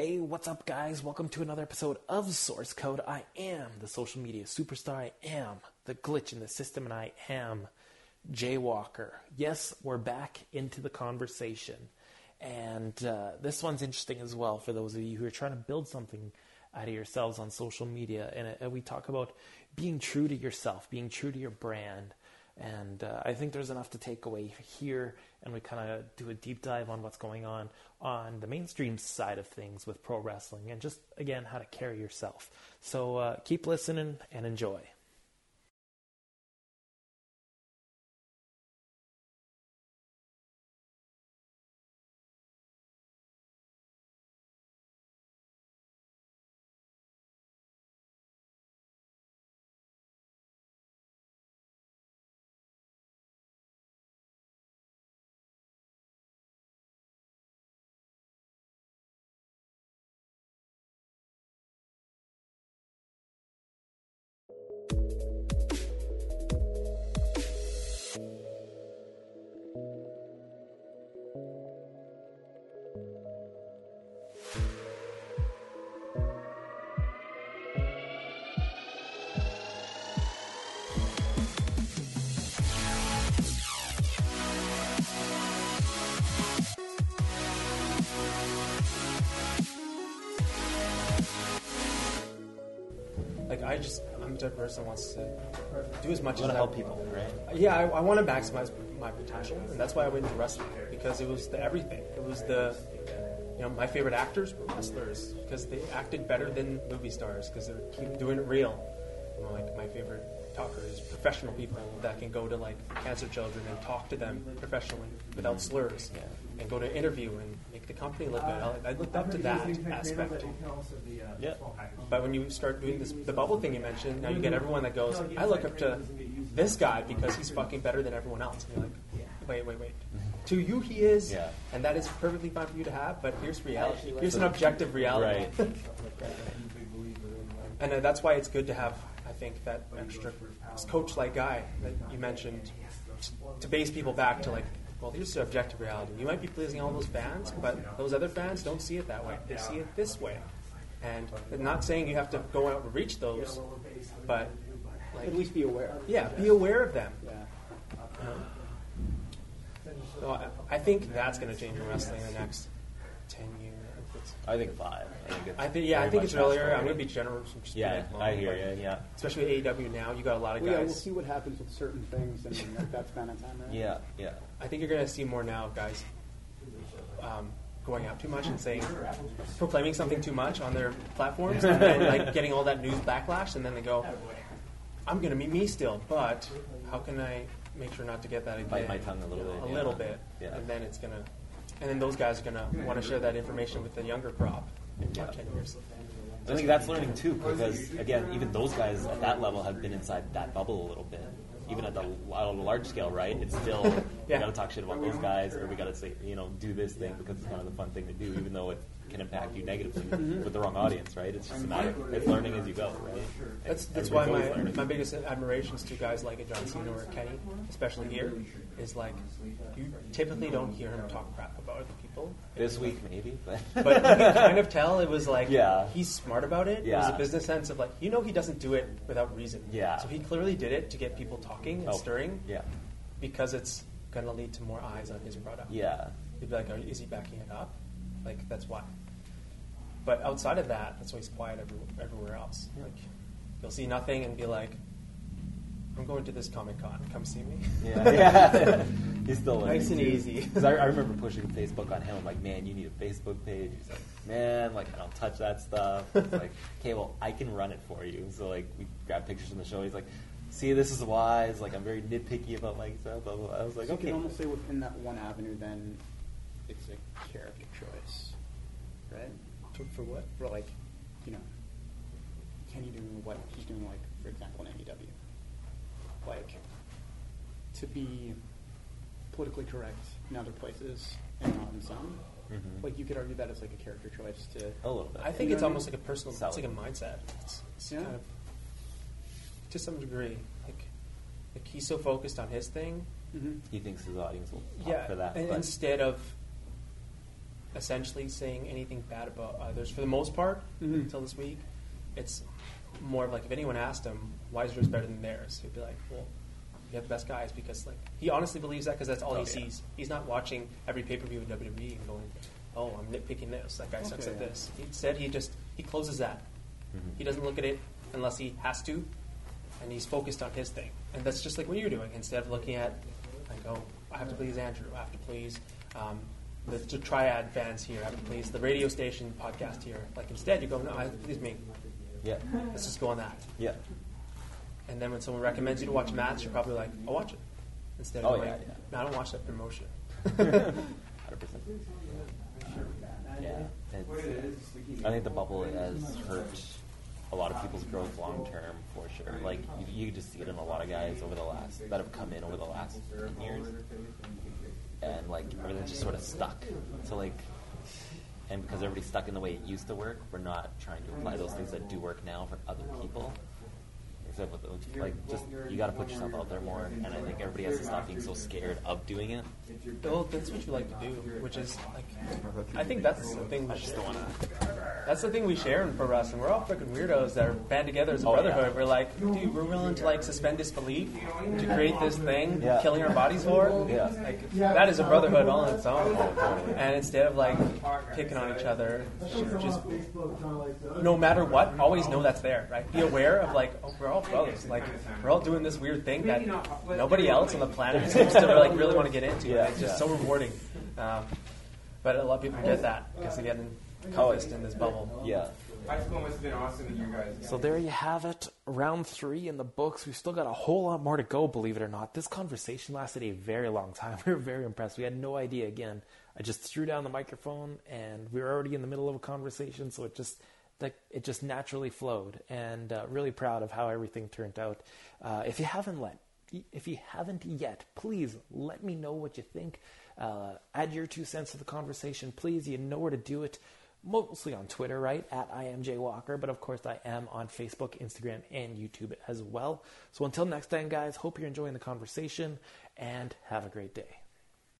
Hey, what's up, guys? Welcome to another episode of Source Code. I am the social media superstar. I am the glitch in the system, and I am Jay Walker. Yes, we're back into the conversation. And uh, this one's interesting as well for those of you who are trying to build something out of yourselves on social media. And, uh, we talk about being true to yourself, being true to your brand. And uh, I think there's enough to take away here, and we kind of do a deep dive on what's going on on the mainstream side of things with pro wrestling, and just again how to carry yourself. So uh, keep listening and enjoy. I just, I'm the type of person that wants to do as much as want to I help people, right? Yeah, I, I want to maximize my potential, and that's why I went into wrestling because it was the everything. It was the, you know, my favorite actors were wrestlers because they acted better than movie stars because they keep doing it real. You know, like my favorite talker is professional people that can go to like cancer children and talk to them professionally without mm-hmm. slurs, and go to interview and the company look good. I, I looked up to that aspect. Yeah. But when you start doing this, the bubble thing you mentioned, now you get everyone that goes, I look up to this guy because he's fucking better than everyone else. And you're like, wait, wait, wait. To you, he is, Yeah. and that is perfectly fine for you to have. But here's reality. Here's an objective reality. Right. and uh, that's why it's good to have, I think, that extra coach-like guy that you mentioned to base people back to like, well, here's objective reality. You might be pleasing all those fans, but those other fans don't see it that way. They see it this way. And I'm not saying you have to go out and reach those, but like, At least be aware. yeah, be aware of them. Yeah. So I, I think that's going to change in wrestling in the next ten years. I think five. I think it's I think yeah, I very think much it's earlier. I'm going to be generous. and just be Yeah, like, I hear but you. Yeah. Especially with AEW now, you got a lot of Well, yeah, we'll guys. see what happens with certain things and like that span of time, right? Yeah, yeah. I think you're going to see more now of guys um, going out too much and saying, proclaiming something too much on their platforms, and then like getting all that news backlash, and then they go, "I'm going to be me still, but how can I make sure not to get that again?" Bite my tongue a little bit. a yeah. little bit, Yeah. and then it's going to, and then those guys are going to want to share that information with the younger crop in Yeah. ten years. I think that's learning too, because again, even those guys at that level have been inside that bubble a little bit. Even at the on a large scale, right? It's still Yeah. we got to talk shit about those guys, or we got to say, you know, do this thing because it's kind of the fun thing to do, even though it can impact you negatively with the wrong audience, right? It's just a matter of it's learning as you go, right? That's that's why my, learning. my biggest admirations to guys like a John Cena or a Kenny, especially here, is like you typically don't hear him talk crap about other people. This week maybe, but But you can kind of tell it was like Yeah. he's smart about it. Yeah. It was a business sense of like you know he doesn't do it without reason. Yeah. So he clearly did it to get people talking and Oh, stirring yeah, because it's gonna lead to more eyes on his product. yeah, You'd be like, is he backing it up? Like that's why. But outside of that, that's why he's quiet every, everywhere else. Like you'll see nothing and be like, I'm going to this Comic Con. Come see me. yeah, yeah. He's still Nice and too. easy. 'Cause I, I remember pushing Facebook on him. I'm like, man, you need a Facebook page. He's like, man, like I don't touch that stuff. It's like, okay, well, I can run it for you. So like, we grab pictures from the show. He's like, see, this is why. It's like I'm very nitpicky about like stuff. Blah, blah, blah. I was like, So you okay, can almost say within that one avenue, then it's a character choice, right? For- For what? For like, you know, can you do what he's doing, like for example in AEW, like to be politically correct in other places and not in some. Mhm. Like you could argue that it's like a character choice to. a little bit. I think You it's know what I almost like a personal. It's like a Solid. mindset. It's, it's Yeah. kind of to some degree. Like, like he's so focused on his thing. Mhm. he thinks his audience will pop Yeah. for that. and but- instead of essentially saying anything bad about others for the most part Mhm. until this week. It's more of like if anyone asked him why is yours better than theirs, he'd be like, well. You have the best guys because, like, he honestly believes that because that's all Oh, he yeah. sees. He's not watching every pay per view in WWE and going, "Oh, I'm nitpicking this. That guy sucks at yeah. this." said he just he closes that. He doesn't look at it unless he has to, and he's focused on his thing. And that's just like what you're doing. Instead of looking at, like, oh, I have to please Andrew, I have to please um, the, the Triad fans here, I have to please the radio station podcast here. Like, instead, you go, no, I have to please me. Yeah. Let's just go on that. Yeah. And then when someone recommends you to watch a match, you're probably like, I'll watch it. Instead of Oh, going, yeah, yeah. no, I don't watch that promotion. Hundred percent. Yeah. It's, I think the bubble has hurt a lot of people's growth long term for sure. Like you, you just see it in a lot of guys over the last that have come in over the last years, and like everything's just sort of stuck. So like, and because everybody's stuck in the way it used to work, we're not trying to apply those things that do work now for other people. Except with those, like just you got to put yourself out there more, and I think everybody has to stop being so scared of doing it. Well, that's what you like to do, which is like, I think that's the thing. We I just share. don't want to. That's the thing we share in pro wrestling. We're all freaking weirdos that are band together as a Oh, yeah. brotherhood. We're like, dude, we're willing to like suspend disbelief to create this thing, Yeah. killing our bodies for. Yeah. Like that is a brotherhood all on its own. Oh. And instead of like picking on each other, just no matter what, always know that's there, right? Be aware of like, oh, we're all brothers. Like we're all doing this weird thing that nobody else on the planet seems to like really want to get into. Yeah, it's just yeah. so rewarding. Um, but a lot of people get that because they get encompassed in this bubble. Yeah. High school must have been awesome with you guys. So there you have it. Round three in the books. We've still got a whole lot more to go, believe it or not. This conversation lasted a very long time. We were very impressed. We had no idea again. I just threw down the microphone and we were already in the middle of a conversation, so it just like it just naturally flowed. And uh, really proud of how everything turned out. Uh, if you haven't let if you haven't yet, please let me know what you think. Uh, add your two cents to the conversation, please. You know where to do it. Mostly on Twitter, right? At I am Walker, but of course I am on Facebook, Instagram, and YouTube as well. So until next time, guys, hope you're enjoying the conversation and have a great day.